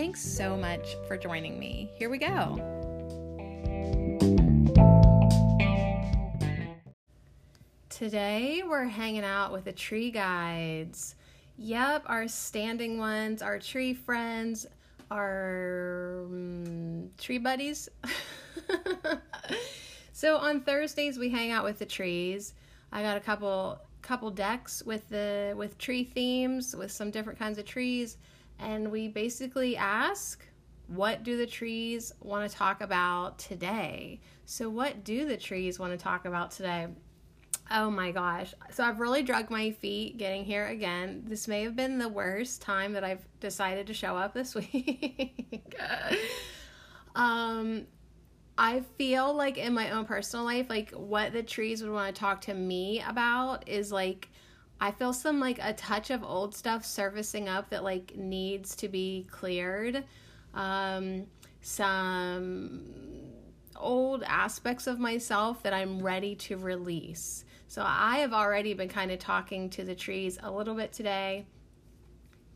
Thanks so much for joining me. Here we go. Today we're hanging out with the tree guides. Yep, our standing ones, our tree friends, our um, tree buddies. so on Thursdays we hang out with the trees. I got a couple couple decks with the with tree themes with some different kinds of trees and we basically ask what do the trees want to talk about today? So, what do the trees want to talk about today? Oh my gosh. So, I've really drug my feet getting here again. This may have been the worst time that I've decided to show up this week. um, I feel like in my own personal life, like what the trees would want to talk to me about is like I feel some like a touch of old stuff surfacing up that like needs to be cleared. Um, some old aspects of myself that I'm ready to release. So I have already been kind of talking to the trees a little bit today,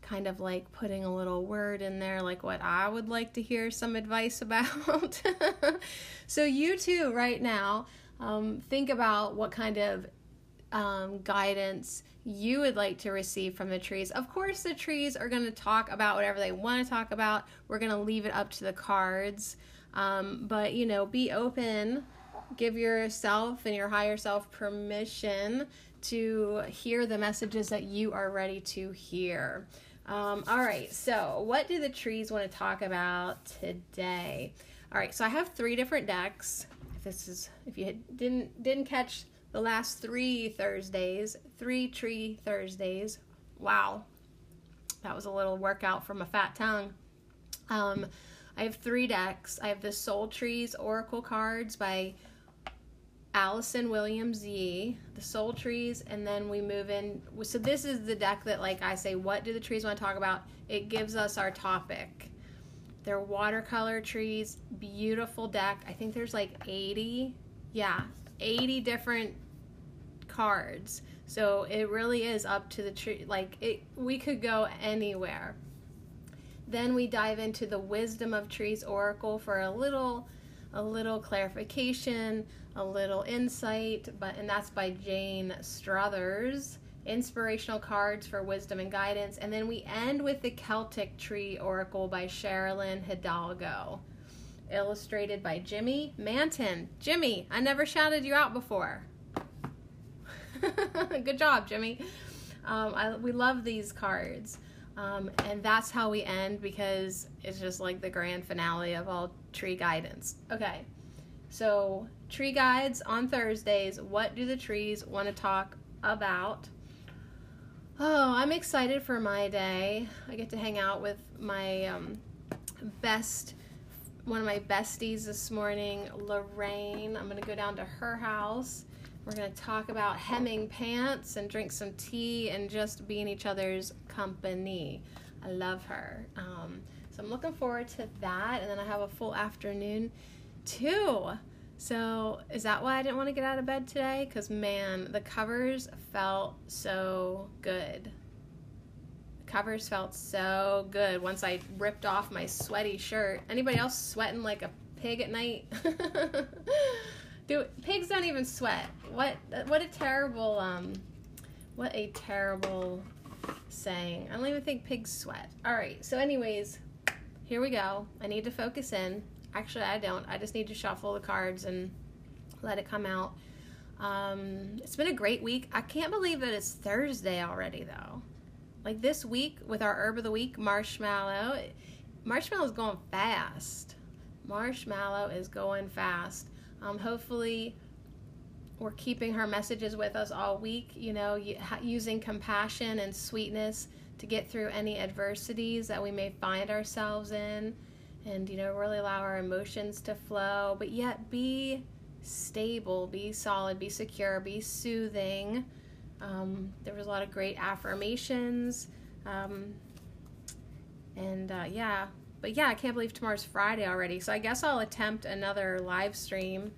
kind of like putting a little word in there, like what I would like to hear some advice about. so, you too, right now, um, think about what kind of um, guidance you would like to receive from the trees. Of course, the trees are going to talk about whatever they want to talk about. We're going to leave it up to the cards. Um, but, you know, be open, give yourself and your higher self permission to hear the messages that you are ready to hear. Um, all right, so what do the trees want to talk about today? All right, so I have three different decks. If this is if you didn't didn't catch the last three Thursdays, three tree Thursdays. Wow, that was a little workout from a fat tongue. Um, I have three decks. I have the Soul Trees Oracle cards by Allison Williams Yee, the Soul Trees, and then we move in. So this is the deck that, like I say, what do the trees want to talk about? It gives us our topic. They're watercolor trees, beautiful deck. I think there's like 80, yeah, 80 different cards. So it really is up to the tree. Like it, we could go anywhere. Then we dive into the Wisdom of Trees Oracle for a little, a little clarification, a little insight. But and that's by Jane Struthers. Inspirational cards for wisdom and guidance. And then we end with the Celtic Tree Oracle by Sharlyn Hidalgo illustrated by Jimmy Manton. Jimmy, I never shouted you out before. Good job, Jimmy. Um, I, we love these cards. Um, and that's how we end because it's just like the grand finale of all tree guidance. Okay, so tree guides on Thursdays. What do the trees want to talk about? Oh, I'm excited for my day. I get to hang out with my um, best, one of my besties this morning, Lorraine. I'm going to go down to her house we're going to talk about hemming pants and drink some tea and just be in each other's company. I love her. Um, so I'm looking forward to that. And then I have a full afternoon too. So is that why I didn't want to get out of bed today? Because man, the covers felt so good. The covers felt so good once I ripped off my sweaty shirt. Anybody else sweating like a pig at night? Do pigs don't even sweat? What what a terrible um what a terrible saying. I don't even think pigs sweat. All right. So anyways, here we go. I need to focus in. Actually, I don't. I just need to shuffle the cards and let it come out. Um, it's been a great week. I can't believe that it's Thursday already, though. Like this week with our herb of the week, marshmallow. Marshmallow is going fast. Marshmallow is going fast. Um, hopefully, we're keeping her messages with us all week, you know, using compassion and sweetness to get through any adversities that we may find ourselves in and you know really allow our emotions to flow. But yet be stable be solid be secure be soothing. Um, there was a lot of great affirmations. Um, and uh, yeah but yeah i can't believe tomorrow's friday already so i guess i'll attempt another live stream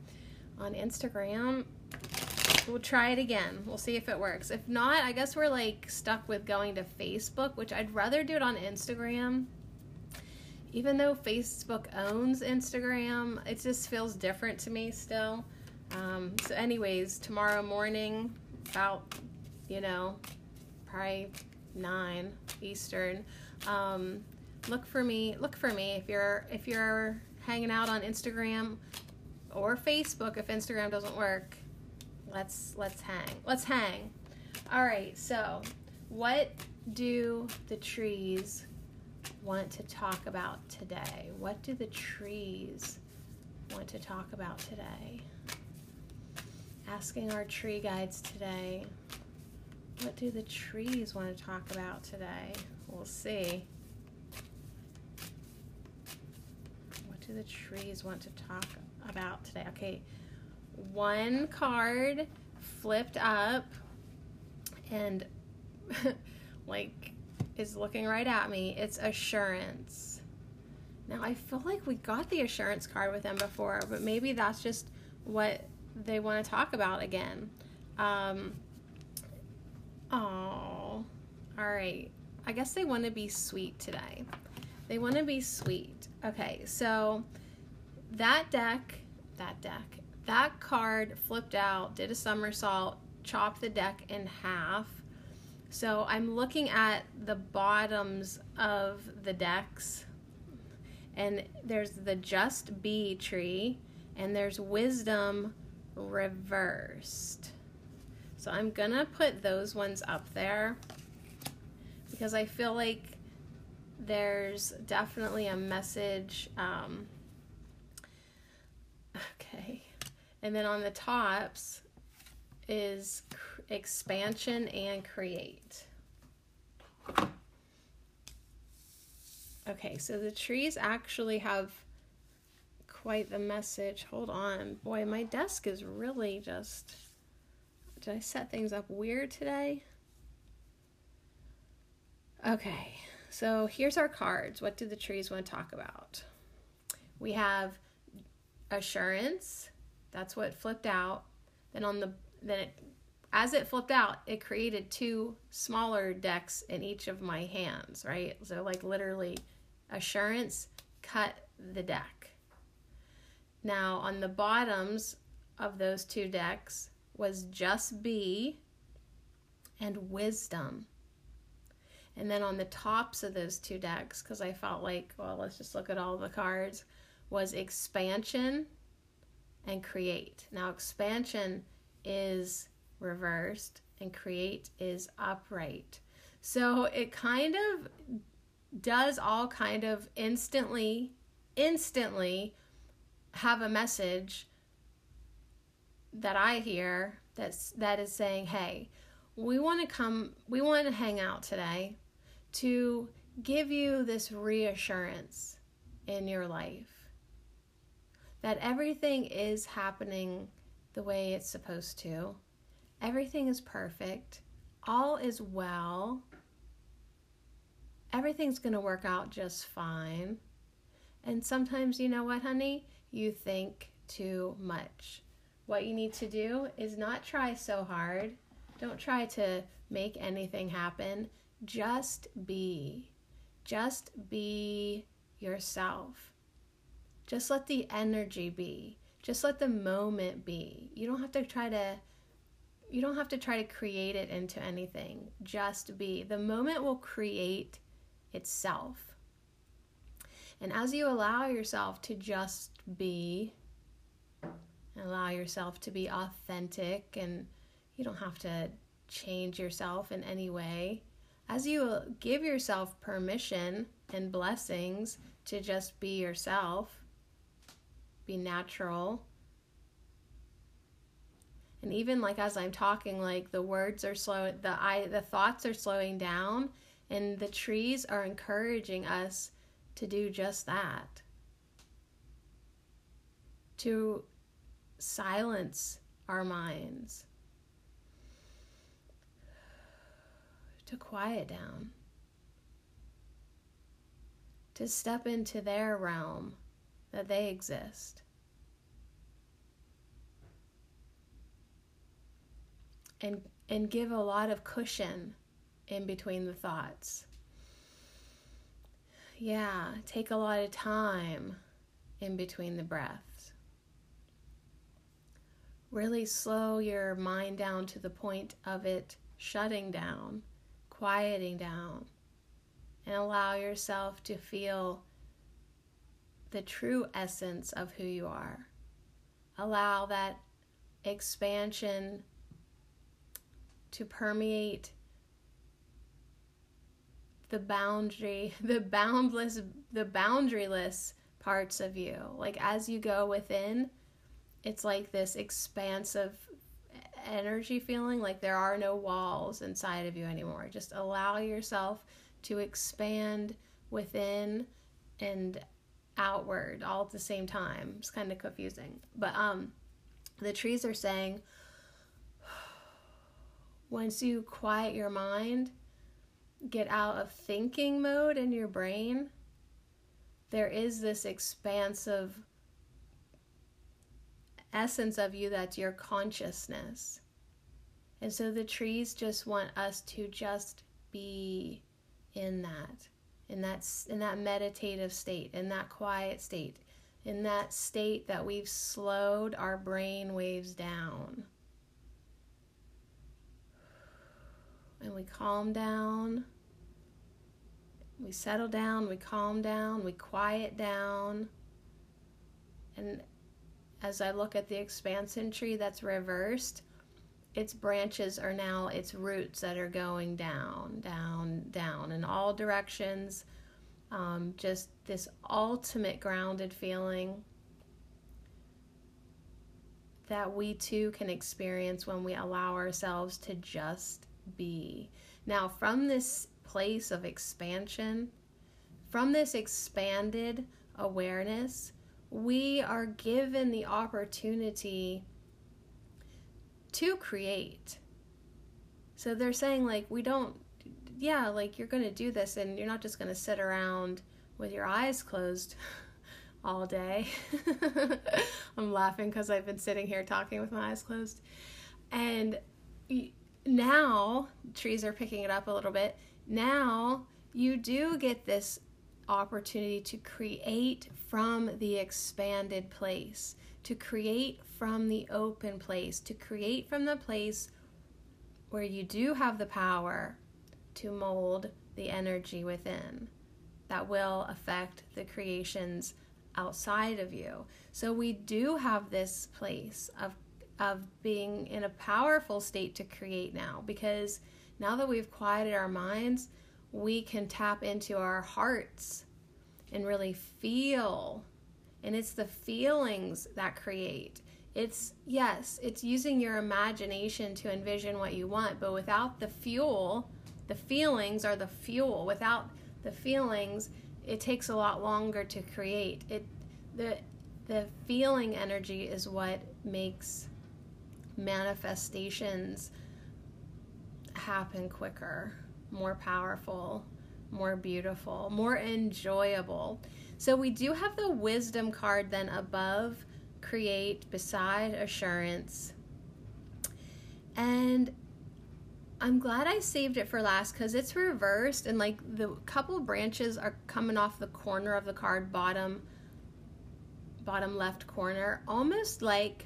on instagram we'll try it again we'll see if it works if not i guess we're like stuck with going to facebook which i'd rather do it on instagram even though Facebook owns Instagram, it just feels different to me still. Um, so, anyways, tomorrow morning, about you know, probably nine Eastern. Um, look for me. Look for me if you're if you're hanging out on Instagram or Facebook. If Instagram doesn't work, let's let's hang. Let's hang. All right. So, what do the trees want to talk about today? What do the trees want to talk about today? Asking our tree guides today, what do the trees want to talk about today? We'll see. Do the trees want to talk about today? Okay, one card flipped up and like is looking right at me. It's assurance. Now, I feel like we got the assurance card with them before, but maybe that's just what they want to talk about again. Um, oh, all right. I guess they want to be sweet today. They want to be sweet. Okay, so that deck, that deck, that card flipped out, did a somersault, chopped the deck in half so I'm looking at the bottoms of the decks, and there's the Just Be tree, and there's Wisdom reversed. So I'm gonna put those ones up there because I feel like there's definitely a message. Um, okay, and then on the tops is expansion and create. Okay, so the trees actually have quite the message. Hold on. Boy, my desk is really just. Did I set things up weird today? Okay, so here's our cards. What do the trees want to talk about? We have assurance. That's what flipped out. Then on the then it as it flipped out, it created two smaller decks in each of my hands, right? So, like, literally, assurance cut the deck. Now, on the bottoms of those two decks was just be and wisdom. And then on the tops of those two decks, because I felt like, well, let's just look at all the cards, was expansion and create. Now, expansion is reversed and create is upright. So it kind of does all kind of instantly instantly have a message that I hear that's that is saying, "Hey, we want to come we want to hang out today to give you this reassurance in your life that everything is happening the way it's supposed to Everything is perfect. All is well. Everything's going to work out just fine. And sometimes, you know what, honey? You think too much. What you need to do is not try so hard. Don't try to make anything happen. Just be. Just be yourself. Just let the energy be. Just let the moment be. You don't have to try to you don't have to try to create it into anything. Just be. The moment will create itself. And as you allow yourself to just be, allow yourself to be authentic, and you don't have to change yourself in any way, as you give yourself permission and blessings to just be yourself, be natural, and even like as i'm talking like the words are slow the i the thoughts are slowing down and the trees are encouraging us to do just that. To silence our minds, to quiet down, to step into their realm that they exist. And, and give a lot of cushion in between the thoughts. Yeah, take a lot of time in between the breaths. Really slow your mind down to the point of it shutting down, quieting down, and allow yourself to feel the true essence of who you are. Allow that expansion to permeate the boundary, the boundless, the boundaryless parts of you. Like as you go within, it's like this expansive energy feeling like there are no walls inside of you anymore. Just allow yourself to expand within and outward all at the same time. It's kind of confusing. But um the trees are saying once you quiet your mind, get out of thinking mode in your brain, there is this expansive essence of you that's your consciousness. And so the trees just want us to just be in that, in that, in that meditative state, in that quiet state, in that state that we've slowed our brain waves down. And we calm down we settle down, we calm down, we quiet down. And as I look at the expansion tree that's reversed, its branches are now its roots that are going down, down, down in all directions. Um, just this ultimate grounded feeling that we too can experience when we allow ourselves to just be. Now, from this place of expansion, from this expanded awareness, we are given the opportunity to create. So they're saying, like, we don't, yeah, like, you're going to do this and you're not just going to sit around with your eyes closed all day. I'm laughing because I've been sitting here talking with my eyes closed. And now, trees are picking it up a little bit now you do get this opportunity to create from the expanded place, to create from the open place, to create from the place where you do have the power to mold the energy within that will affect the creations outside of you. So we do have this place of of being in a powerful state to create now because now that we've quieted our minds, we can tap into our hearts and really feel. And it's the feelings that create. It's, yes, it's using your imagination to envision what you want, but without the fuel, the feelings are the fuel. Without the feelings, it takes a lot longer to create. It, the, the feeling energy is what makes manifestations happen quicker, more powerful, more beautiful, more enjoyable. So we do have the wisdom card then above create, beside assurance. And I'm glad I saved it for last because it's reversed and like the couple branches are coming off the corner of the card bottom bottom left corner almost like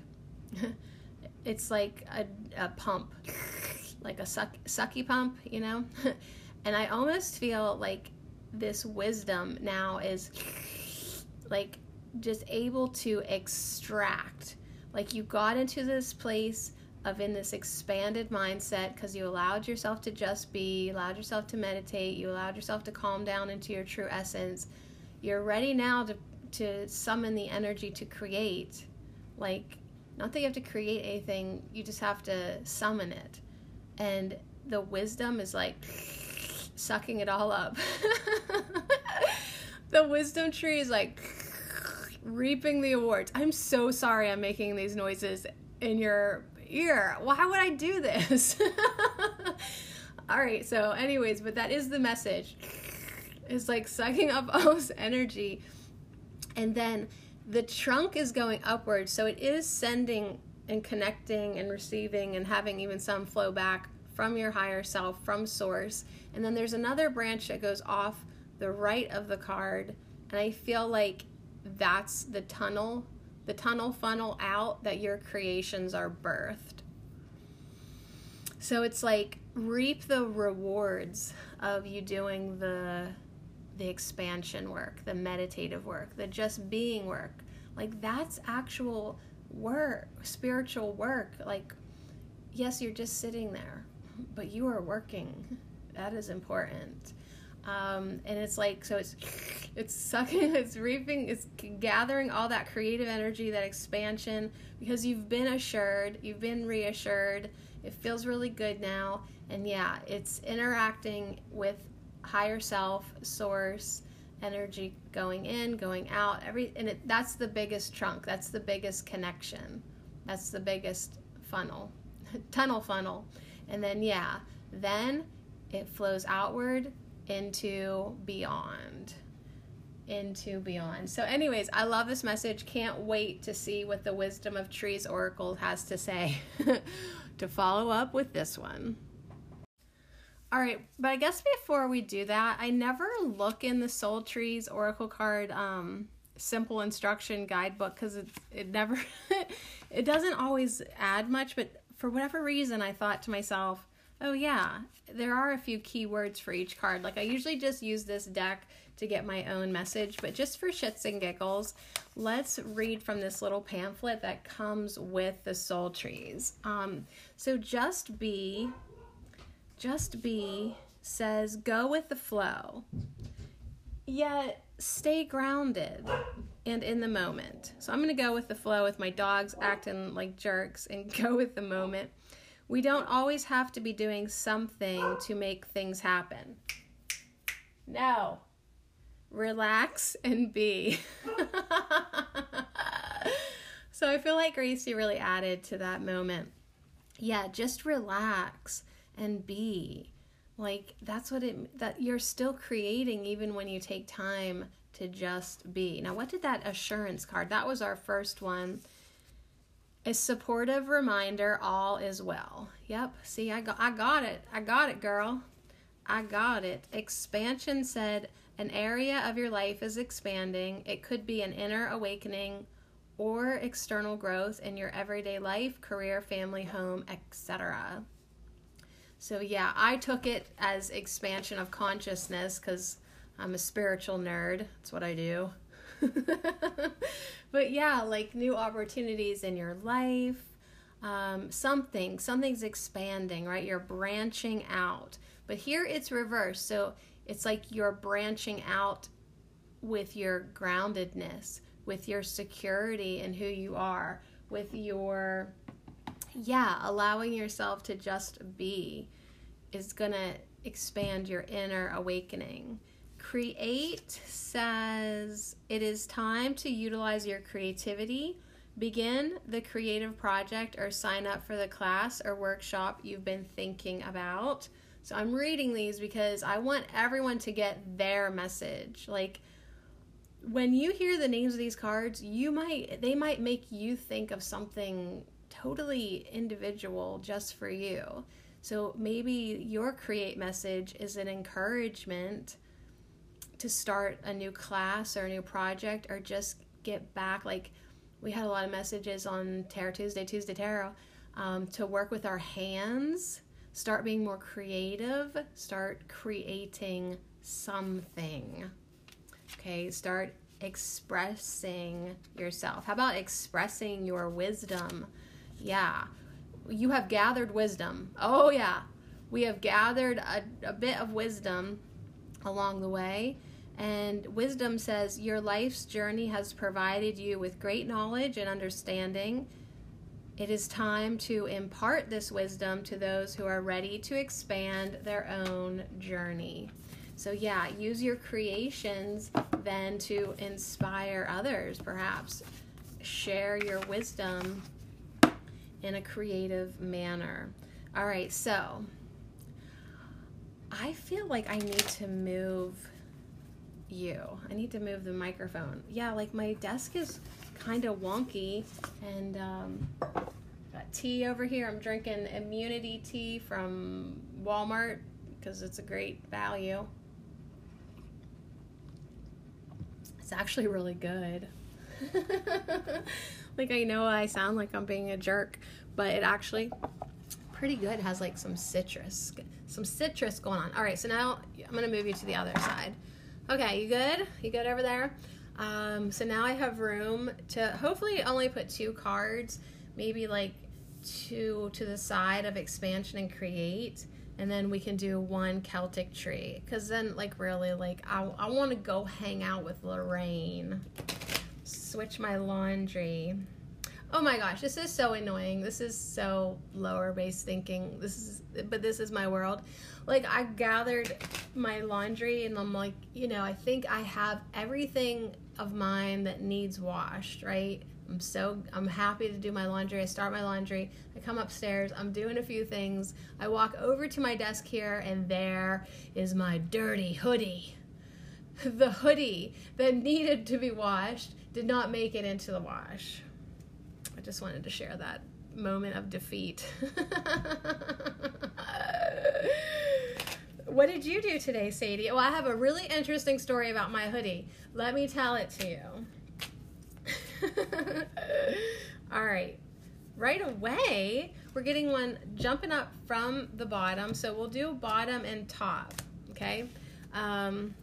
it's like a, a pump like a suck, sucky pump, you know? and I almost feel like this wisdom now is like just able to extract. Like you got into this place of in this expanded mindset because you allowed yourself to just be, allowed yourself to meditate, you allowed yourself to calm down into your true essence. You're ready now to to summon the energy to create. Like not that you have to create anything, you just have to summon it and the wisdom is like sucking it all up. the wisdom tree is like reaping the awards. I'm so sorry I'm making these noises in your ear. Why would I do this? All right, so, anyways, but that is the message. It's like sucking up all this energy. And then the trunk is going upwards, so it is sending and connecting and receiving and having even some flow back from your higher self, from source. And then there's another branch that goes off the right of the card. And I feel like that's the tunnel, the tunnel funnel out that your creations are birthed. So it's like reap the rewards of you doing the the expansion work, the meditative work, the just being work. Like that's actual work, spiritual work. Like yes, you're just sitting there, but you are working. That is important. Um, and it's like so it's it's sucking it's reaping it's gathering all that creative energy that expansion because you've been assured you've been reassured it feels really good now and yeah it's interacting with higher self source energy going in going out every and it, that's the biggest trunk that's the biggest connection that's the biggest funnel tunnel funnel and then yeah then it flows outward into beyond into beyond. So, anyways, I love this message. Can't wait to see what the Wisdom of Trees Oracle has to say to follow up with this one. All right, but I guess before we do that, I never look in the Soul Trees Oracle card um, simple instruction guidebook because it it never it doesn't always add much. But for whatever reason, I thought to myself, oh yeah, there are a few key words for each card. Like I usually just use this deck to get my own message, but just for shits and giggles, let's read from this little pamphlet that comes with the soul trees. Um, so just be, just be says go with the flow, yet stay grounded and in the moment. So I'm gonna go with the flow with my dogs acting like jerks and go with the moment. We don't always have to be doing something to make things happen. No. Relax and be. so I feel like Gracie really added to that moment. Yeah, just relax and be. Like that's what it that you're still creating even when you take time to just be. Now, what did that assurance card? That was our first one a supportive reminder all is well. Yep, see I got I got it. I got it, girl. I got it. Expansion said an area of your life is expanding. It could be an inner awakening or external growth in your everyday life, career, family, home, etc. So yeah, I took it as expansion of consciousness cuz I'm a spiritual nerd. That's what I do. but yeah, like new opportunities in your life. Um, something, something's expanding, right? You're branching out. But here it's reversed. So it's like you're branching out with your groundedness, with your security and who you are, with your, yeah, allowing yourself to just be is going to expand your inner awakening. Create says it is time to utilize your creativity. Begin the creative project or sign up for the class or workshop you've been thinking about. So I'm reading these because I want everyone to get their message. Like when you hear the names of these cards, you might they might make you think of something totally individual just for you. So maybe your create message is an encouragement to start a new class or a new project or just get back. Like we had a lot of messages on tarot tuesday tuesday tarot um, to work with our hands start being more creative start creating something. Okay start expressing yourself. How about expressing your wisdom yeah you have gathered wisdom oh yeah we have gathered a, a bit of wisdom along the way and wisdom says, Your life's journey has provided you with great knowledge and understanding. It is time to impart this wisdom to those who are ready to expand their own journey. So, yeah, use your creations then to inspire others, perhaps. Share your wisdom in a creative manner. All right, so I feel like I need to move you. I need to move the microphone. Yeah, like my desk is kind of wonky and um, got tea over here. I'm drinking immunity tea from Walmart because it's a great value. It's actually really good. like I know I sound like I'm being a jerk, but it actually pretty good. It has like some citrus, some citrus going on. All right, so now I'm gonna move you to the other side. Okay, you good? You good over there? Um, so now I have room to hopefully only put two cards, maybe like two to the side of expansion and create and then we can do one Celtic tree because then like really like I, I want to go hang out with Lorraine switch my laundry oh my gosh this is so annoying this is so lower base thinking this is but this is my world like I gathered my laundry and I'm like you know I think I have everything of mine that needs washed right I'm so I'm happy to do my laundry. I start my laundry. I come upstairs. I'm doing a few things. I walk over to my desk here and there is my dirty hoodie. The hoodie that needed to be washed did not make it into the wash. I just wanted to share that moment of defeat. what did you do today, Sadie? Well, I have a really interesting story about my hoodie. Let me tell it to you. All right. Right away, we're getting one jumping up from the bottom. So we'll do bottom and top. Okay. Um,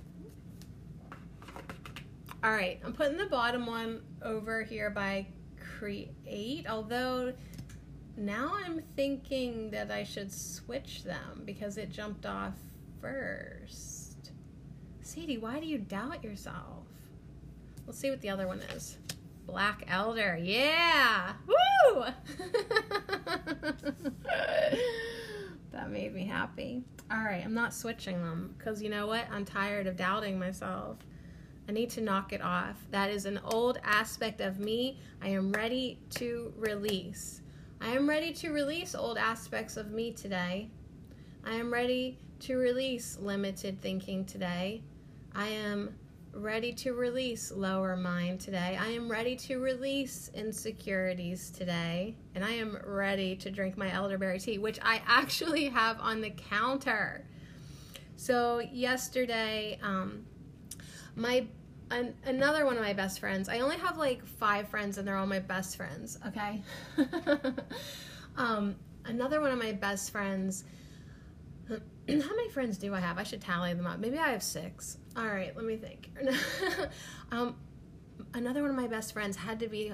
all right. I'm putting the bottom one over here by create. Although now I'm thinking that I should switch them because it jumped off first. Sadie, why do you doubt yourself? Let's see what the other one is. Black Elder. Yeah. Woo! that made me happy. All right, I'm not switching them because you know what? I'm tired of doubting myself. I need to knock it off. That is an old aspect of me. I am ready to release. I am ready to release old aspects of me today. I am ready to release limited thinking today. I am ready to release lower mind today. I am ready to release insecurities today. And I am ready to drink my elderberry tea, which I actually have on the counter. So, yesterday, um, my an, another one of my best friends. I only have like five friends, and they're all my best friends. Okay. um, another one of my best friends. How many friends do I have? I should tally them up. Maybe I have six. All right, let me think. um, another one of my best friends had to be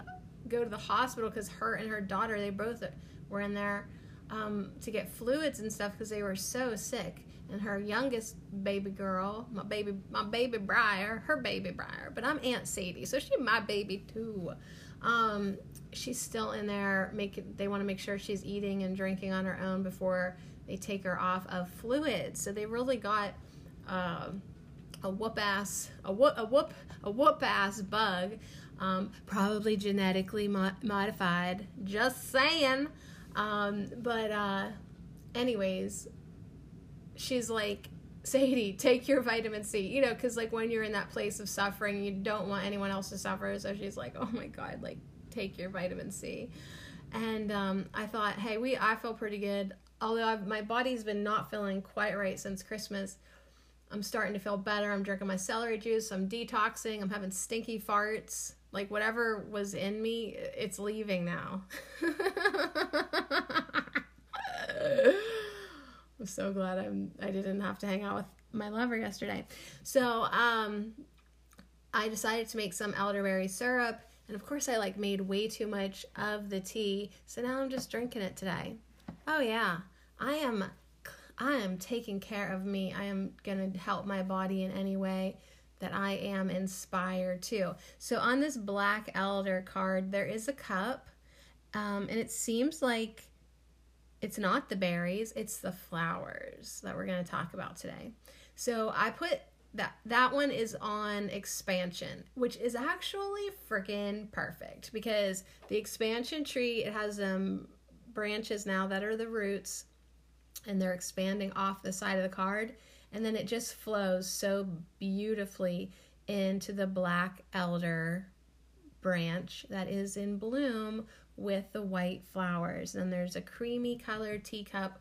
go to the hospital because her and her daughter they both were in there um, to get fluids and stuff because they were so sick. And her youngest baby girl, my baby, my baby Briar, her baby Briar, but I'm Aunt Sadie, so she's my baby too. Um, she's still in there. Making they want to make sure she's eating and drinking on her own before they take her off of fluids. So they really got. Uh, a whoop ass a whoop a whoop a whoop ass bug, um, probably genetically mo- modified. Just saying. Um, but uh, anyways, she's like, Sadie, take your vitamin C. You know, because like when you're in that place of suffering, you don't want anyone else to suffer. So she's like, oh my god, like take your vitamin C. And um, I thought, hey, we I feel pretty good. Although I've, my body's been not feeling quite right since Christmas. I'm starting to feel better. I'm drinking my celery juice. I'm detoxing. I'm having stinky farts. Like whatever was in me, it's leaving now. I'm so glad I'm I didn't have to hang out with my lover yesterday. So, um I decided to make some elderberry syrup and of course I like made way too much of the tea. So now I'm just drinking it today. Oh yeah. I am I am taking care of me. I am going to help my body in any way that I am inspired to. So on this black elder card, there is a cup, um, and it seems like it's not the berries, it's the flowers that we're going to talk about today. So I put that that one is on expansion, which is actually freaking perfect because the expansion tree it has um branches now that are the roots and they're expanding off the side of the card and then it just flows so beautifully into the black elder branch that is in bloom with the white flowers. And there's a creamy colored teacup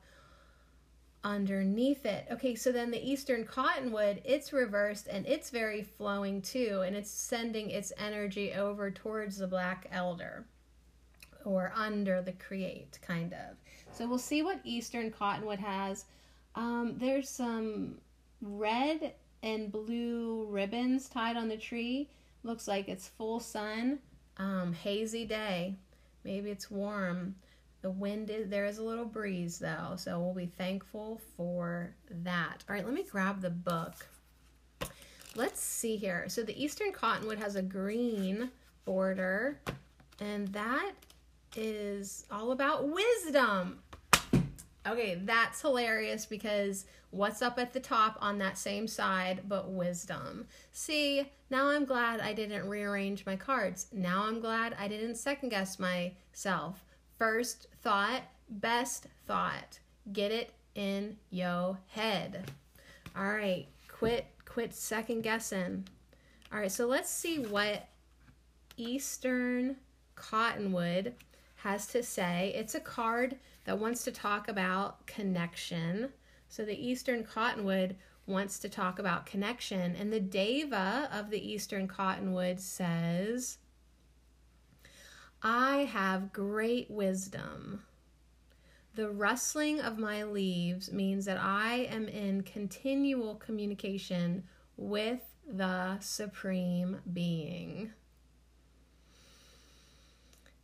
underneath it. Okay, so then the eastern cottonwood, it's reversed and it's very flowing too, and it's sending its energy over towards the black elder or under the create, kind of. So we'll see what eastern cottonwood has. Um, there's some red and blue ribbons tied on the tree. Looks like it's full sun, um, hazy day. Maybe it's warm. The wind is there is a little breeze though, so we'll be thankful for that. All right, let me grab the book. Let's see here. So the Eastern Cottonwood has a green border, and that is all about wisdom. Okay, that's hilarious because what's up at the top on that same side but wisdom? See, now I'm glad I didn't rearrange my cards. Now I'm glad I didn't second guess myself. First thought, best thought. Get it in yo head. All right, quit quit second guessing. All right, so let's see what Eastern Cottonwood has to say. It's a card that wants to talk about connection. So the Eastern Cottonwood wants to talk about connection. And the Deva of the Eastern Cottonwood says, I have great wisdom. The rustling of my leaves means that I am in continual communication with the Supreme Being.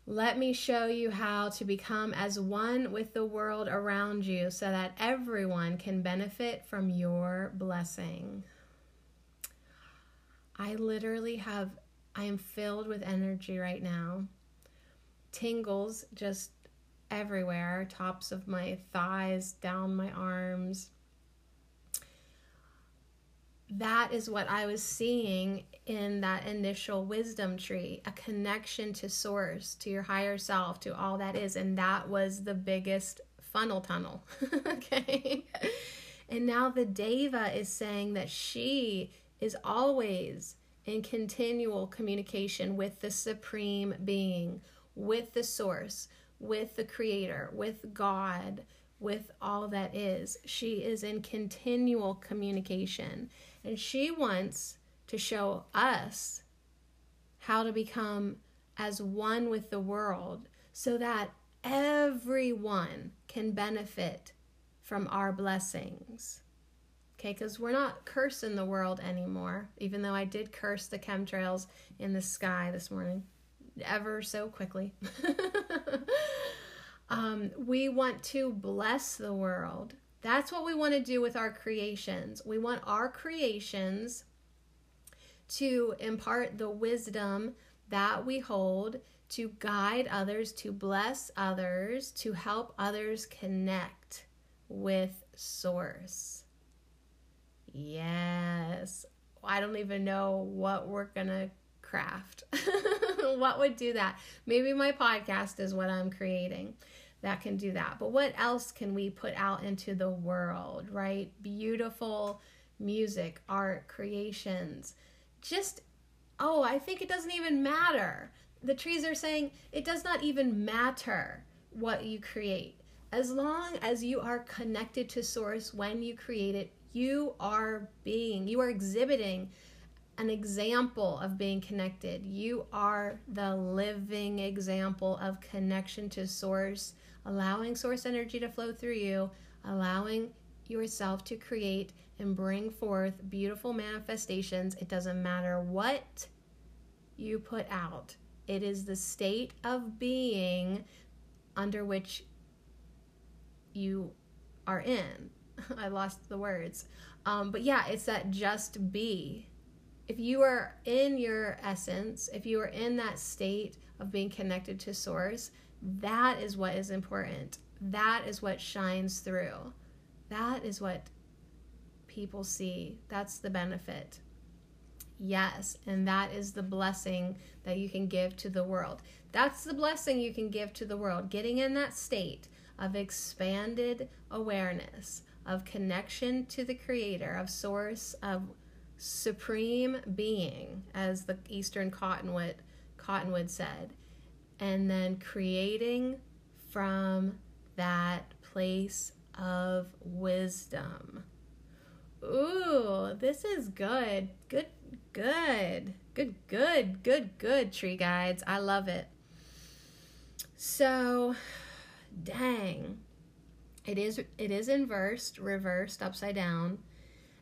Let me show you how to become as one with the world around you so that everyone can benefit from your blessing. I literally have, I am filled with energy right now. Tingles just everywhere, tops of my thighs, down my arms that is what I was seeing in that initial wisdom tree a connection to source, to your higher self, to all that is. And that was the biggest funnel tunnel. okay. And now the Deva is saying that she is always in continual communication with the Supreme Being, with the Source, with the Creator, with God, with all that is. She is in continual communication. And she wants to show us how to become as one with the world so that everyone can benefit from our blessings. Okay, because we're not cursing the world anymore, even though I did curse the chemtrails in the sky this morning ever so quickly. um, we want to bless the world that's what we want to do with our creations. We want our creations to impart the wisdom that we hold, to guide others, to bless others, to help others connect with Source. Yes. I don't even know what we're going to craft. what would do that? Maybe my podcast is what I'm creating that can do that. But what else can we put out into the world, right? Beautiful music, art, creations. Just, oh, I think it doesn't even matter. The trees are saying it does not even matter what you create. As long as you are connected to Source when you create it, you are being, you are exhibiting an example of being connected. You are the living example of connection to Source allowing source energy to flow through you, allowing yourself to create and bring forth beautiful manifestations. It doesn't matter what you put out, it is the state of being under which you are in. I lost the words. Um, but yeah, it's that just be. If you are in your essence, if you are in that state of being connected to source, that is what is important. that is what shines through. That is what people see. That's the benefit. Yes, and that is the blessing that you can give to the world. That's the blessing you can give to the world. Getting in that state of expanded awareness, of connection to the Creator, of Source, of supreme being, as the Eastern Cottonwood Cottonwood said, and then creating from that place of wisdom. Ooh, this is good. Good, good, good, good, good, good, tree guides. I love it. So, dang. It is it is inversed, reversed, upside down.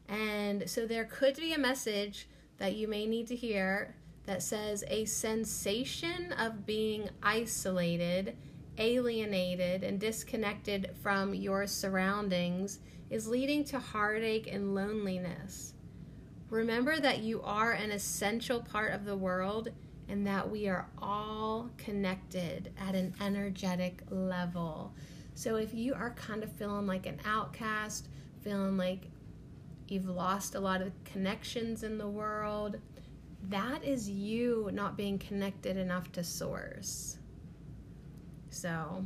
And so there could be a message that you may need to hear that says a sensation of being isolated, alienated, and disconnected from your surroundings is leading to heartache and loneliness. Remember that you are an essential part of the world and that we are all connected at an energetic level. So if you are kind of feeling like an outcast, feeling like you've lost a lot of connections in the world, that is you not being connected enough to source. So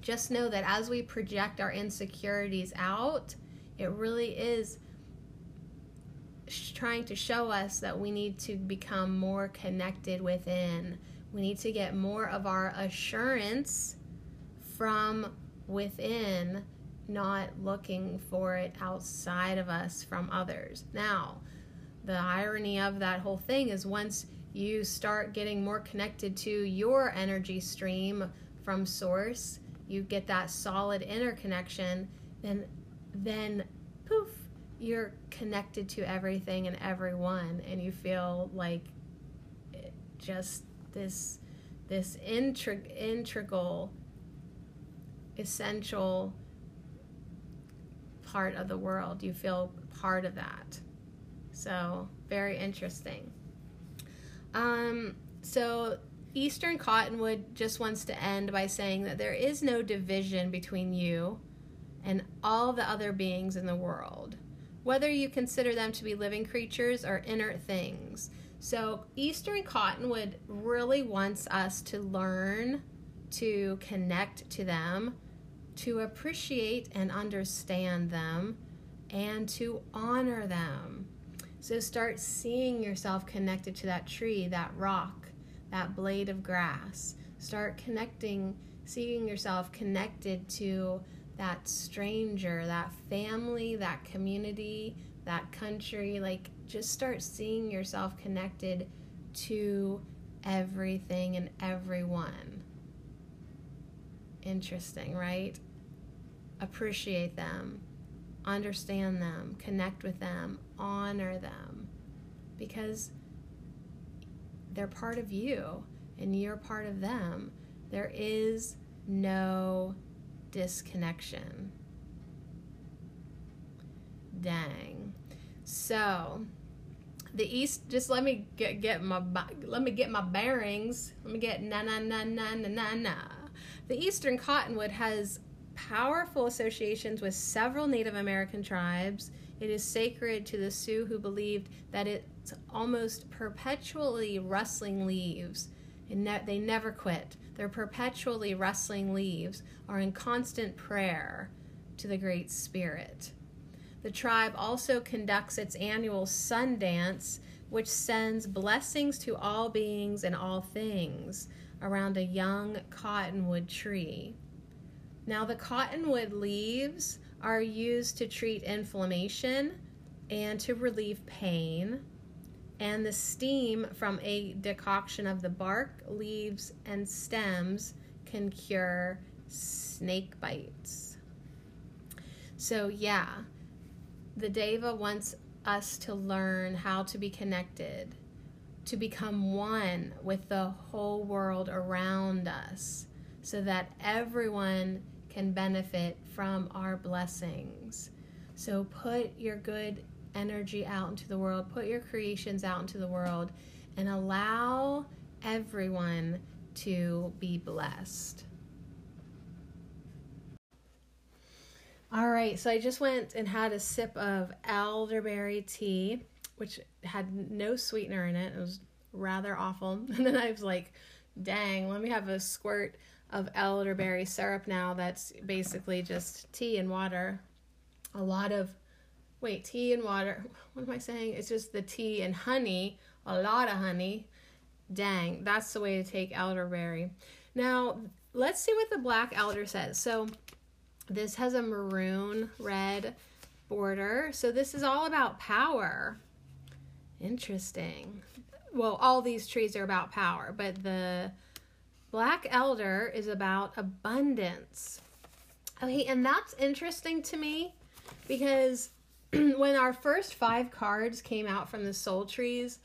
just know that as we project our insecurities out, it really is trying to show us that we need to become more connected within. We need to get more of our assurance from within, not looking for it outside of us from others. Now, the irony of that whole thing is once you start getting more connected to your energy stream from source, you get that solid interconnection, then then poof, you're connected to everything and everyone and you feel like just this this intrig- integral essential part of the world. You feel part of that. So, very interesting. Um, so, Eastern Cottonwood just wants to end by saying that there is no division between you and all the other beings in the world, whether you consider them to be living creatures or inert things. So, Eastern Cottonwood really wants us to learn to connect to them, to appreciate and understand them, and to honor them. So start seeing yourself connected to that tree, that rock, that blade of grass. Start connecting, seeing yourself connected to that stranger, that family, that community, that country. Like, just start seeing yourself connected to everything and everyone. Interesting, right? Appreciate them understand them, connect with them, honor them because they're part of you and you're part of them. There is no disconnection. Dang. So, the east just let me get get my let me get my bearings. Let me get na na na na na na na. The eastern cottonwood has powerful associations with several Native American tribes. It is sacred to the Sioux who believed that it's almost perpetually rustling leaves. And ne- they never quit. They're perpetually rustling leaves, are in constant prayer to the Great Spirit. The tribe also conducts its annual sun dance, which sends blessings to all beings and all things around a young cottonwood tree. Now, the cottonwood leaves are used to treat inflammation and to relieve pain. And the steam from a decoction of the bark, leaves, and stems can cure snake bites. So, yeah, the Deva wants us to learn how to be connected, to become one with the whole world around us, so that everyone can benefit from our blessings. So put your good energy out into the world, put your creations out into the world, and allow everyone to be blessed. All right, so I just went and had a sip of elderberry tea, which had no sweetener in it. It was rather awful. And then I was like, dang, let me have a squirt of elderberry syrup now that's basically just tea and water. A lot of, wait, tea and water. What am I saying? It's just the tea and honey, a lot of honey. Dang, that's the way to take elderberry. Now, let's see what the black elder says. So, this has a maroon red border. So this is all about power. Interesting. Well, all these trees are about power, but the black elder is about abundance. Okay, and that's interesting to me because when our first five cards came out from the soul trees,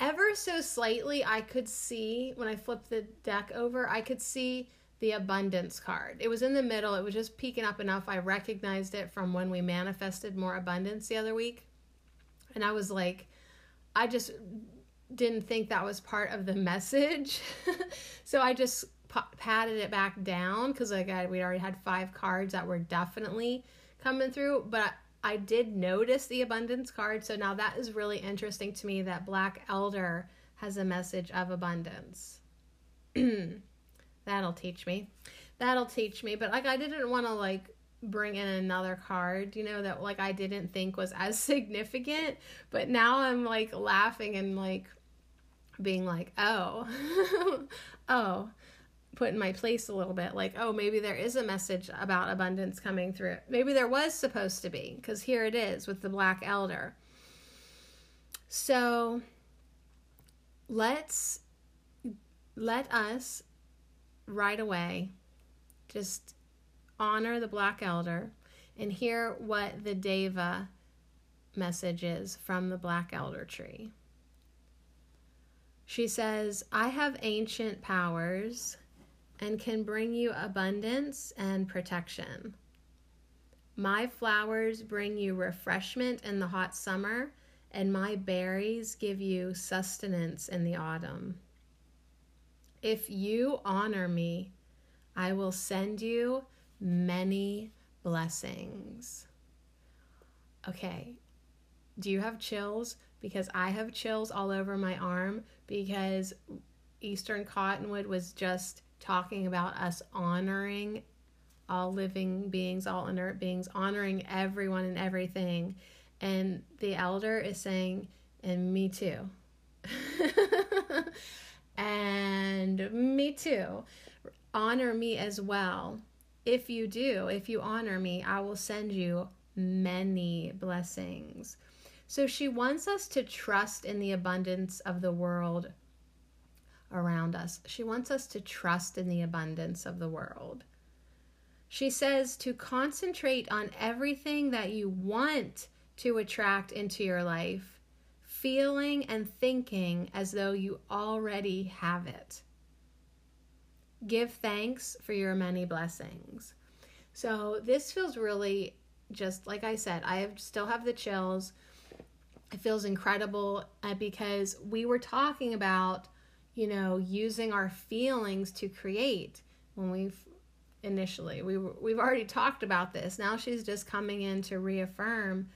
ever so slightly, I could see when I flipped the deck over, I could see the abundance card. It was in the middle, it was just peeking up enough. I recognized it from when we manifested more abundance the other week. And I was like, I just didn't think that was part of the message. so I just p- patted it back down because like I, we already had five cards that were definitely coming through. But I, I did notice the abundance card. So now that is really interesting to me that Black Elder has a message of abundance. That'll teach me. That'll teach me. But like I didn't want to like bring in another card, you know, that like I didn't think was as significant. But now I'm like laughing and like being like, oh, oh, put in my place a little bit. Like, oh, maybe there is a message about abundance coming through. Maybe there was supposed to be, because here it is with the Black Elder. So let's let us right away just honor the Black Elder and hear what the Deva message is from the Black Elder tree. She says, I have ancient powers and can bring you abundance and protection. My flowers bring you refreshment in the hot summer, and my berries give you sustenance in the autumn. If you honor me, I will send you many blessings. Okay, do you have chills? Because I have chills all over my arm because Eastern Cottonwood was just talking about us honoring all living beings, all inert beings, honoring everyone and everything. And the elder is saying, and me too. and me too. Honor me as well. If you do, if you honor me, I will send you many blessings. So she wants us to trust in the abundance of the world around us. She wants us to trust in the abundance of the world. She says to concentrate on everything that you want to attract into your life feeling and thinking as though you already have it. Give thanks for your many blessings. So, this feels really just like I said, I still have the chills. It feels incredible uh, because we were talking about, you know, using our feelings to create when we've initially we we've already talked about this. Now she's just coming in to reaffirm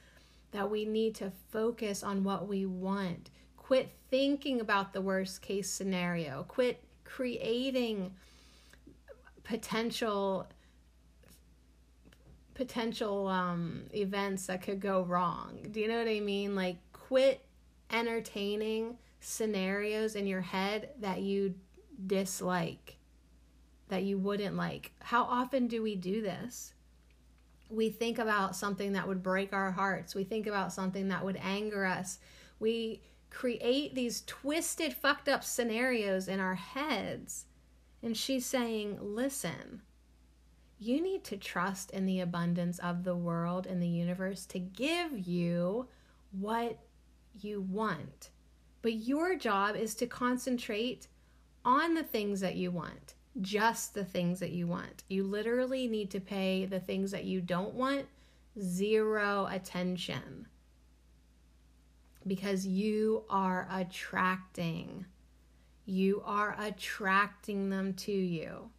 that we need to focus on what we want. Quit thinking about the worst case scenario. Quit creating potential potential um, events that could go wrong. Do you know what I mean? Like quit entertaining scenarios in your head that you dislike, that you wouldn't like. How often do we do this? we think about something that would break our hearts. We think about something that would anger us. We create these twisted, fucked up scenarios in our heads. And she's saying, listen, you need to trust in the abundance of the world and the universe to give you what you want. But your job is to concentrate on the things that you want just the things that you want. You literally need to pay the things that you don't want zero attention because you are attracting. You are attracting them to you.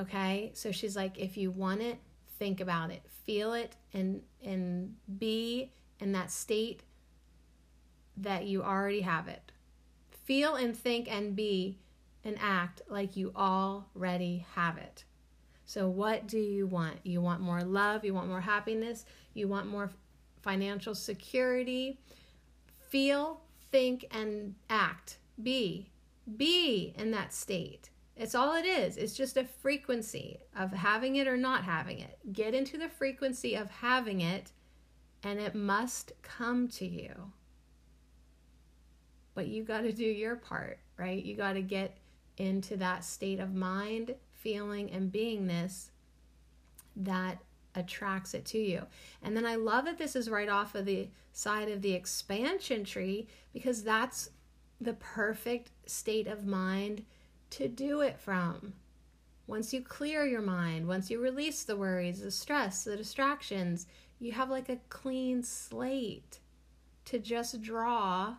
Okay? So she's like, if you want it, think about it, feel it, and and be in that state that you already have it. Feel and think and be and act like you already have it. So, what do you want? You want more love, you want more happiness, you want more financial security. Feel, think, and act. Be. Be in that state. It's all it is. It's just a frequency of having it or not having it. Get into the frequency of having it, and it must come to you. But you got to do your part, right? You got to get into that state of mind, feeling, and beingness that attracts it to you. And then I love that this is right off of the side of the expansion tree because that's the perfect state of mind to do it from. Once you clear your mind, once you release the worries, the stress, the distractions, you have like a clean slate to just draw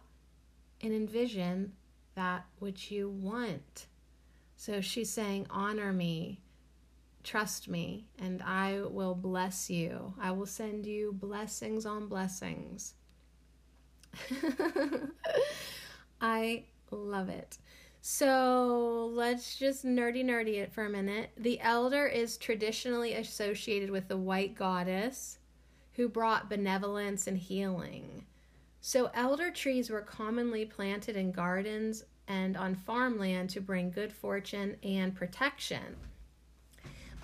and envision that which you want. So she's saying, Honor me, trust me, and I will bless you. I will send you blessings on blessings. I love it. So let's just nerdy nerdy it for a minute. The elder is traditionally associated with the white goddess who brought benevolence and healing. So elder trees were commonly planted in gardens and on farmland to bring good fortune and protection.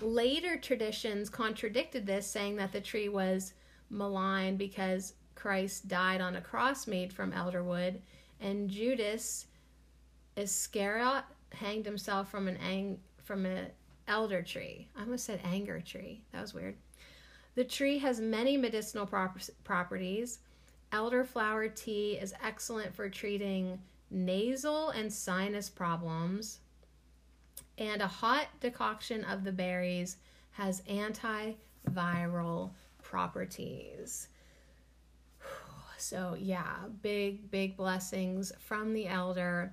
Later traditions contradicted this, saying that the tree was maligned because Christ died on a cross made from elder wood, and Judas Iscariot hanged himself from an ang- from an elder tree. I almost said anger tree. That was weird. The tree has many medicinal prop- properties. Elderflower tea is excellent for treating nasal and sinus problems. And a hot decoction of the berries has antiviral properties. So, yeah, big, big blessings from the elder.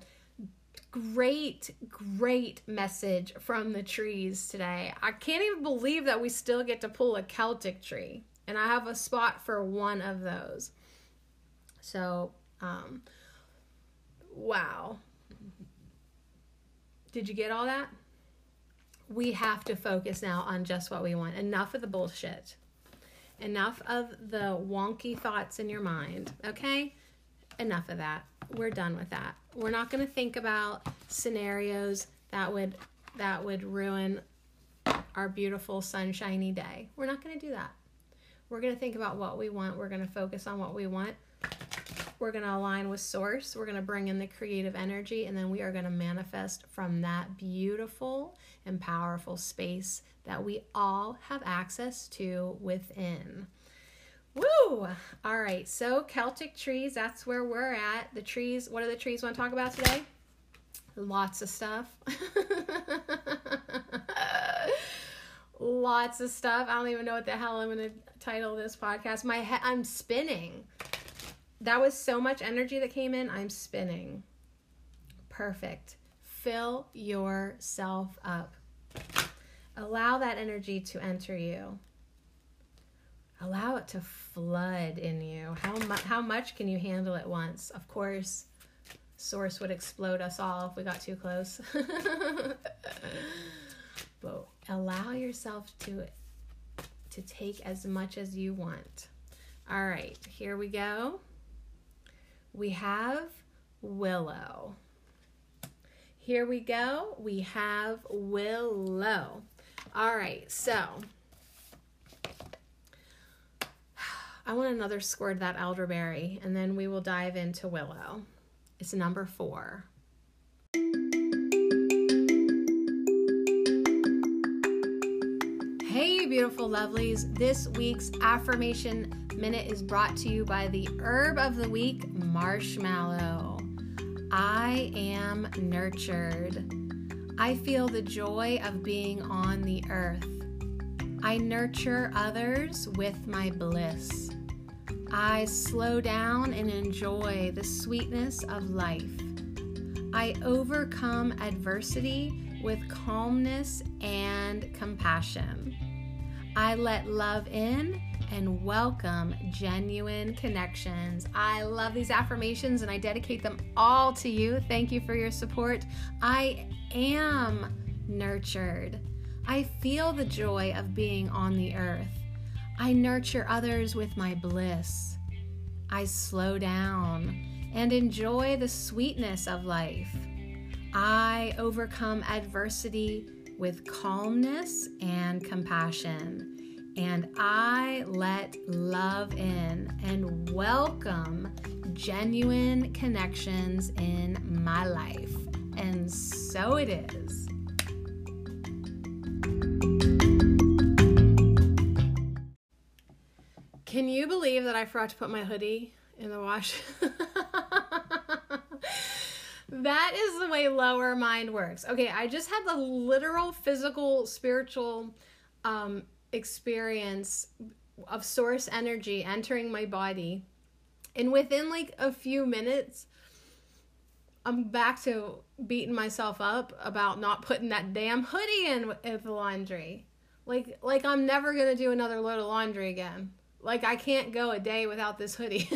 Great, great message from the trees today. I can't even believe that we still get to pull a Celtic tree, and I have a spot for one of those. So, um, Wow. Did you get all that? We have to focus now on just what we want. Enough of the bullshit. Enough of the wonky thoughts in your mind, okay? Enough of that. We're done with that. We're not going to think about scenarios that would that would ruin our beautiful sunshiny day. We're not going to do that. We're going to think about what we want. We're going to focus on what we want we're going to align with source. We're going to bring in the creative energy, and then we are going to manifest from that beautiful and powerful space that we all have access to within. Woo! All right, so Celtic trees, that's where we're at. The trees, what are the trees we want to talk about today? Lots of stuff. Lots of stuff. I don't even know what the hell I'm going to title this podcast. My he- I'm spinning that was so much energy that came in. I'm spinning. Perfect. Fill yourself up. Allow that energy to enter you. Allow it to flood in you. How, mu- how much can you handle at once? Of course, Source would explode us all if we got too close. but allow yourself to to take as much as you want. All right, here we go we have Willow. Here we go. We have Willow. All right, so I want another squirt of that elderberry, and then we will dive into Willow. It's number four. Hey, beautiful lovelies. This week's affirmation minute is brought to you by the herb of the week, marshmallow. I am nurtured. I feel the joy of being on the earth. I nurture others with my bliss. I slow down and enjoy the sweetness of life. I overcome adversity with calmness and compassion. I let love in and welcome genuine connections. I love these affirmations and I dedicate them all to you. Thank you for your support. I am nurtured. I feel the joy of being on the earth. I nurture others with my bliss. I slow down and enjoy the sweetness of life. I overcome adversity with calmness and compassion. And I let love in and welcome genuine connections in my life. And so it is. Can you believe that I forgot to put my hoodie in the wash? that is the way lower mind works. Okay, I just had the literal, physical, spiritual um, experience of source energy entering my body. And within like a few minutes, I'm back to beating myself up about not putting that damn hoodie in with the laundry. Like like I'm never going to do another load of laundry again. Like I can't go a day without this hoodie.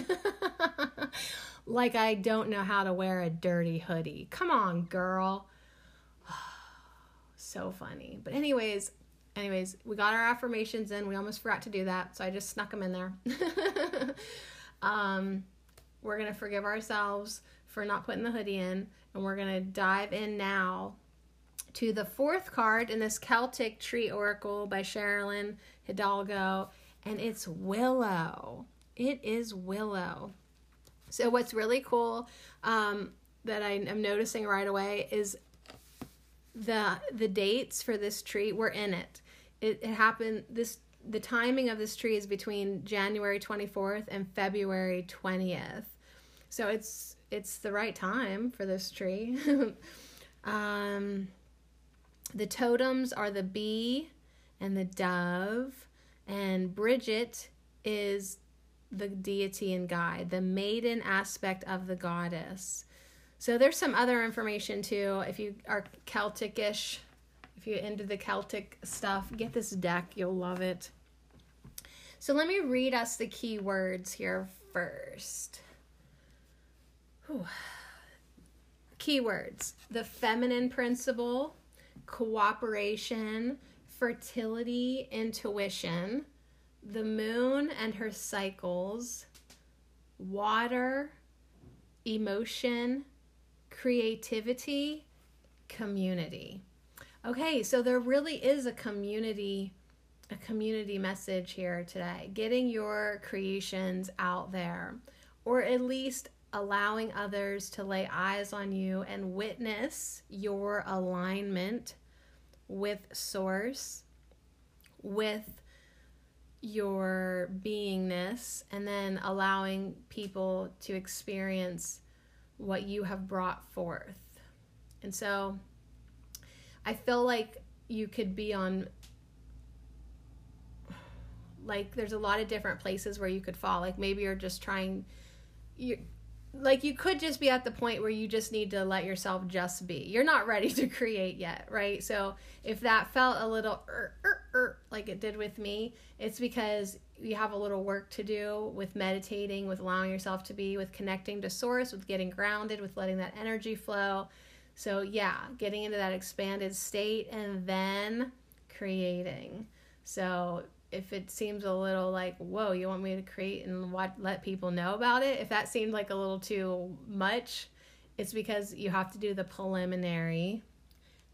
like I don't know how to wear a dirty hoodie. Come on, girl. so funny. But anyways, anyways, we got our affirmations in. We almost forgot to do that, so I just snuck them in there. um, we're gonna forgive ourselves for not putting the hoodie in, and we're gonna dive in now to the fourth card in this Celtic Tree Oracle by Sharlyn Hidalgo, and it's Willow. It is Willow. So what's really cool um, that I am noticing right away is the the dates for this tree were in it. It, it happened this the timing of this tree is between January 24th and February 20th. So it's it's the right time for this tree. um, the totems are the bee and the dove, and Bridget is the deity and guide, the maiden aspect of the goddess. So there's some other information too. If you are Celticish, if you're into the Celtic stuff, get this deck. You'll love it. So let me read us the key words here first. Whew. Keywords the feminine principle, cooperation, fertility, intuition, the moon and her cycles, water, emotion, creativity, community. Okay, so there really is a community a community message here today. Getting your creations out there or at least allowing others to lay eyes on you and witness your alignment with source, with your beingness and then allowing people to experience what you have brought forth. And so I feel like you could be on like there's a lot of different places where you could fall. Like maybe you're just trying you like you could just be at the point where you just need to let yourself just be. You're not ready to create yet, right? So if that felt a little er, er, er, like it did with me, it's because you have a little work to do with meditating, with allowing yourself to be, with connecting to source, with getting grounded, with letting that energy flow. So yeah, getting into that expanded state and then creating. So if it seems a little like whoa you want me to create and what let people know about it? If that seemed like a little too much it's because you have to do the preliminary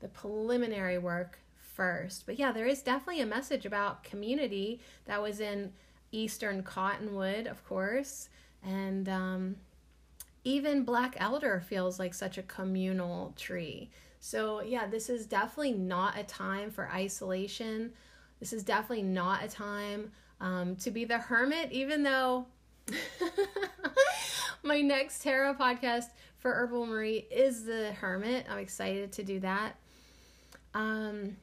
the preliminary work first. But yeah there is definitely a message about community that was in eastern cottonwood of course. And um, even black elder feels like such a communal tree. So yeah this is definitely not a time for isolation this is definitely not a time um, to be the hermit, even though my next tarot podcast for Herbal Marie is the hermit. I'm excited to do that. Um,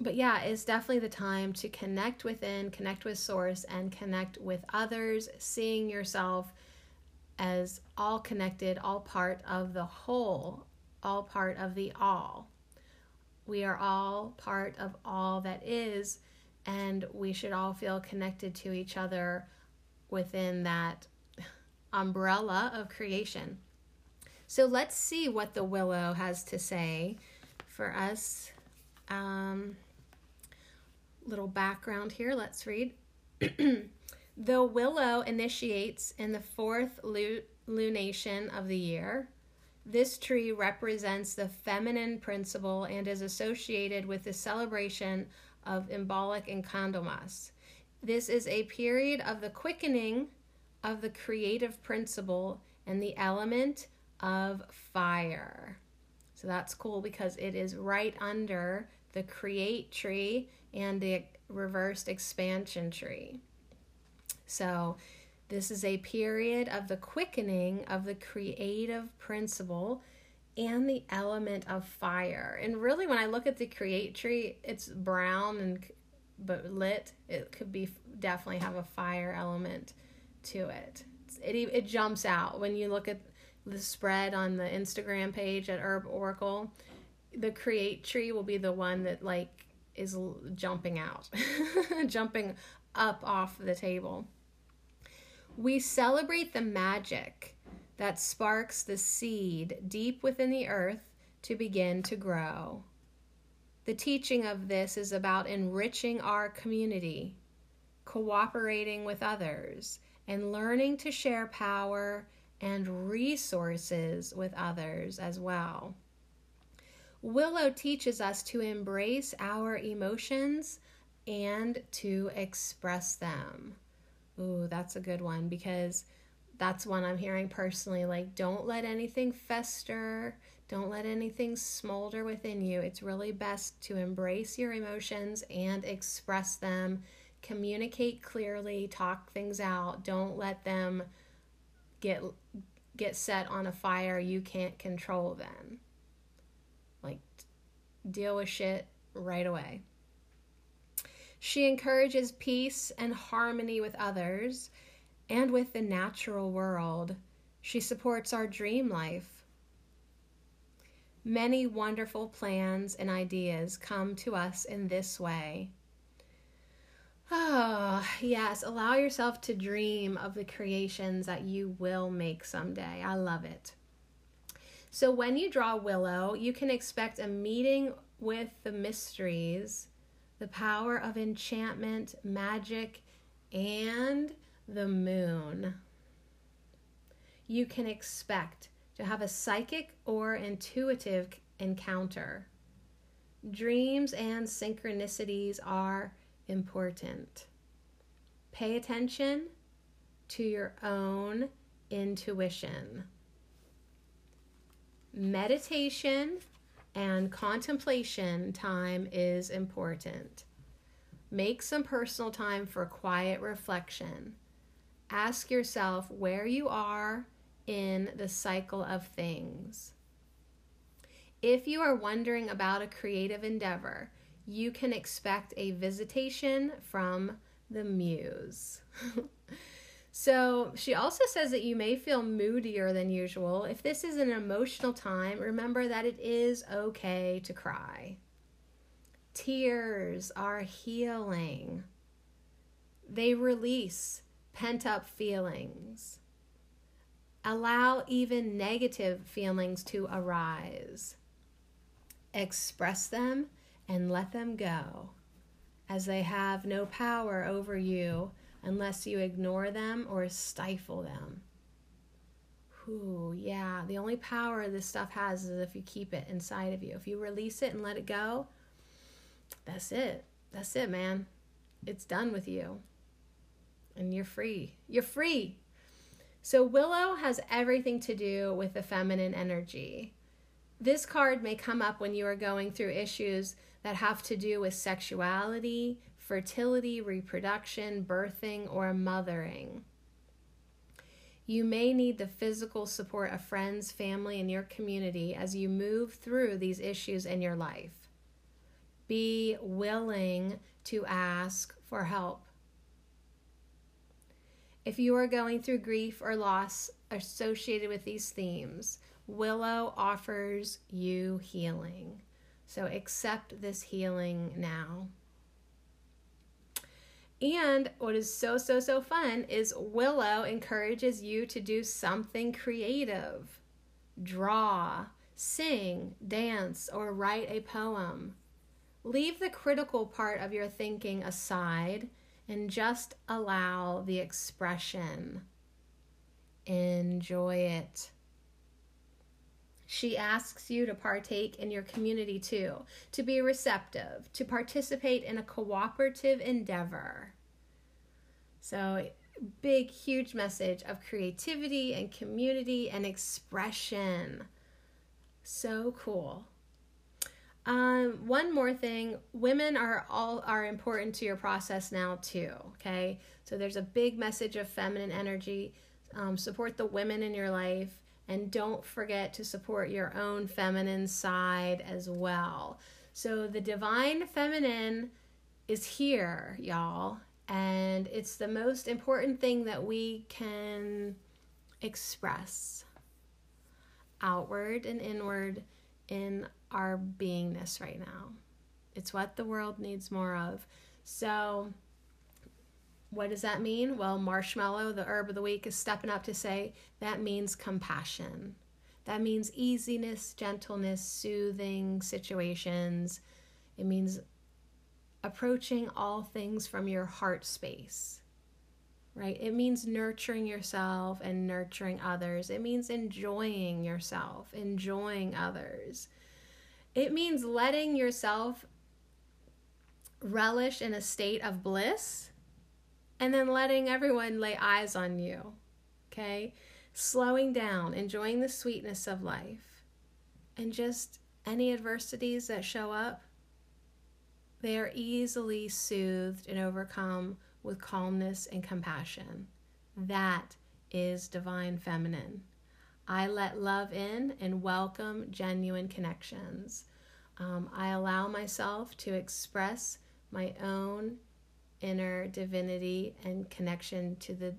but yeah, it's definitely the time to connect within, connect with source, and connect with others, seeing yourself as all connected, all part of the whole, all part of the all. We are all part of all that is, and we should all feel connected to each other within that umbrella of creation. So let's see what the willow has to say for us. Um, little background here. Let's read. the willow initiates in the fourth lunation of the year. This tree represents the feminine principle and is associated with the celebration of Imbolc and Candlemas. This is a period of the quickening of the creative principle and the element of fire. So that's cool because it is right under the create tree and the reversed expansion tree. So this is a period of the quickening of the creative principle and the element of fire. And really, when I look at the create tree, it's brown and but lit. It could be definitely have a fire element to it. It it jumps out when you look at the spread on the Instagram page at Herb Oracle. The create tree will be the one that like is jumping out, jumping up off the table. We celebrate the magic that sparks the seed deep within the earth to begin to grow. The teaching of this is about enriching our community, cooperating with others, and learning to share power and resources with others as well. Willow teaches us to embrace our emotions and to express them. Ooh, that's a good one because that's one I'm hearing personally. Like, don't let anything fester, don't let anything smolder within you. It's really best to embrace your emotions and express them, communicate clearly, talk things out. Don't let them get get set on a fire you can't control then. Like deal with shit right away. She encourages peace and harmony with others and with the natural world. She supports our dream life. Many wonderful plans and ideas come to us in this way. Oh, yes, allow yourself to dream of the creations that you will make someday. I love it. So, when you draw Willow, you can expect a meeting with the mysteries the power of enchantment, magic, and the moon. You can expect to have a psychic or intuitive encounter. Dreams and synchronicities are important. Pay attention to your own intuition. Meditation and contemplation time is important. Make some personal time for quiet reflection. Ask yourself where you are in the cycle of things. If you are wondering about a creative endeavor, you can expect a visitation from the muse. So she also says that you may feel moodier than usual. If this is an emotional time, remember that it is okay to cry. Tears are healing, they release pent up feelings. Allow even negative feelings to arise. Express them and let them go, as they have no power over you unless you ignore them or stifle them. Whew, yeah, the only power this stuff has is if you keep it inside of you. If you release it and let it go, that's it. That's it, man. It's done with you. And you're free. You're free. So, Willow has everything to do with the feminine energy. This card may come up when you are going through issues that have to do with sexuality, fertility, reproduction, birthing, or mothering. You may need the physical support of friends, family, and your community as you move through these issues in your life. Be willing to ask for help. If you are going through grief or loss associated with these themes, Willow offers you healing. So accept this healing now. And what is so, so, so fun is Willow encourages you to do something creative draw, sing, dance, or write a poem. Leave the critical part of your thinking aside and just allow the expression. Enjoy it. She asks you to partake in your community too, to be receptive, to participate in a cooperative endeavor. So, big, huge message of creativity and community and expression. So cool. Um, one more thing, women are all are important to your process now too. Okay, so there's a big message of feminine energy. Um, support the women in your life and don't forget to support your own feminine side as well. So the divine feminine is here, y'all, and it's the most important thing that we can express outward and inward in our beingness right now. It's what the world needs more of. So, what does that mean? Well, marshmallow, the herb of the week, is stepping up to say that means compassion. That means easiness, gentleness, soothing situations. It means approaching all things from your heart space, right? It means nurturing yourself and nurturing others. It means enjoying yourself, enjoying others. It means letting yourself relish in a state of bliss and then letting everyone lay eyes on you. Okay? Slowing down, enjoying the sweetness of life, and just any adversities that show up, they are easily soothed and overcome with calmness and compassion. That is divine feminine. I let love in and welcome genuine connections. Um, I allow myself to express my own inner divinity and connection to the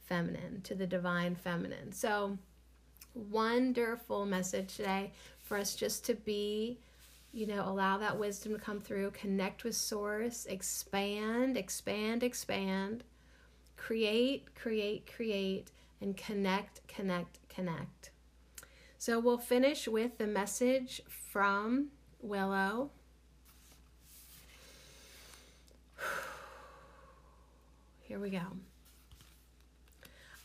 feminine, to the divine feminine. So, wonderful message today for us just to be, you know, allow that wisdom to come through, connect with Source, expand, expand, expand, create, create, create, and connect, connect, connect. So, we'll finish with the message from Willow. Here we go.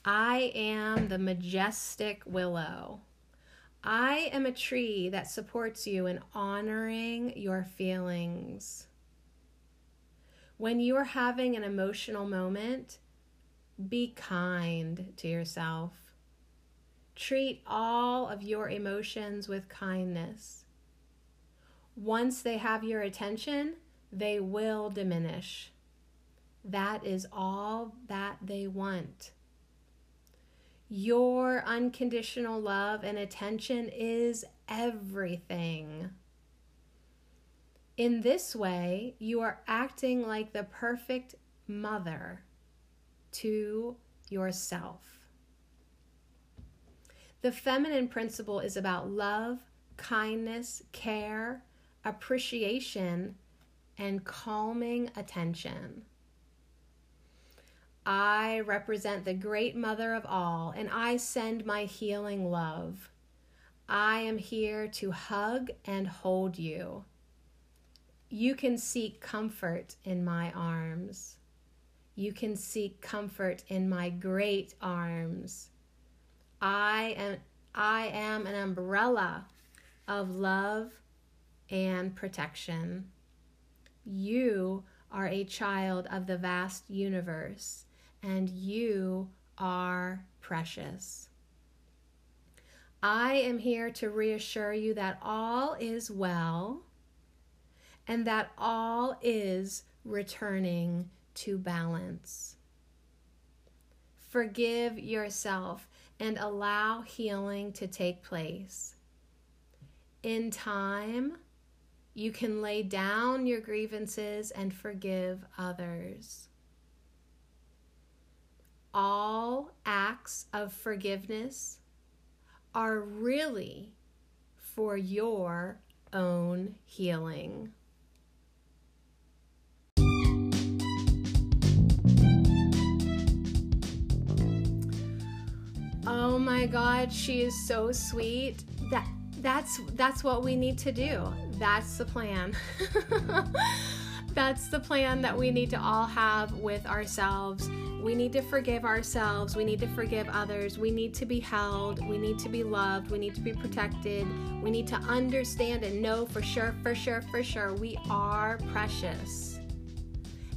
I am the majestic willow. I am a tree that supports you in honoring your feelings. When you are having an emotional moment, be kind to yourself. Treat all of your emotions with kindness. Once they have your attention, they will diminish. That is all that they want. Your unconditional love and attention is everything. In this way, you are acting like the perfect mother to yourself. The feminine principle is about love, kindness, care, appreciation, and calming attention. I represent the great mother of all, and I send my healing love. I am here to hug and hold you. You can seek comfort in my arms. You can seek comfort in my great arms. I am I am an umbrella of love and protection. You are a child of the vast universe and you are precious. I am here to reassure you that all is well and that all is returning to balance. Forgive yourself and allow healing to take place. In time, you can lay down your grievances and forgive others all acts of forgiveness are really for your own healing. Oh my god, she is so sweet. That that's that's what we need to do. That's the plan. that's the plan that we need to all have with ourselves we need to forgive ourselves. We need to forgive others. We need to be held. We need to be loved. We need to be protected. We need to understand and know for sure, for sure, for sure, we are precious.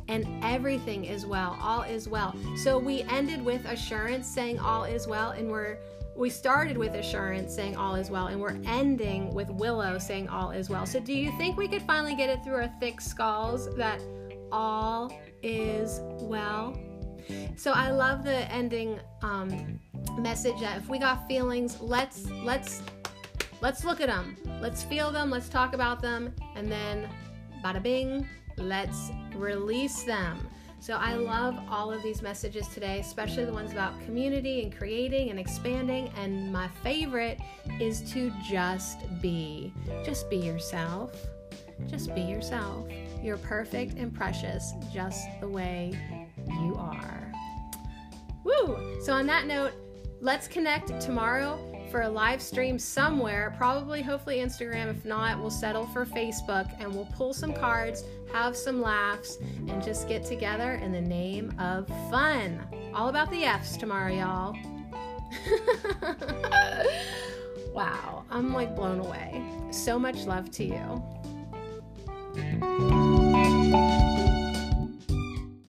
And everything is well. All is well. So we ended with assurance saying all is well, and we're we started with assurance saying all is well, and we're ending with Willow saying all is well. So, do you think we could finally get it through our thick skulls that all is well? So, I love the ending um, message that if we got feelings, let's let's let's look at them, let's feel them, let's talk about them, and then bada bing, let's release them. So I love all of these messages today, especially the ones about community and creating and expanding. And my favorite is to just be. Just be yourself. Just be yourself. You're perfect and precious just the way you are. Woo! So, on that note, let's connect tomorrow for a live stream somewhere, probably, hopefully, Instagram. If not, we'll settle for Facebook and we'll pull some cards, have some laughs, and just get together in the name of fun. All about the F's tomorrow, y'all. wow, I'm like blown away. So much love to you.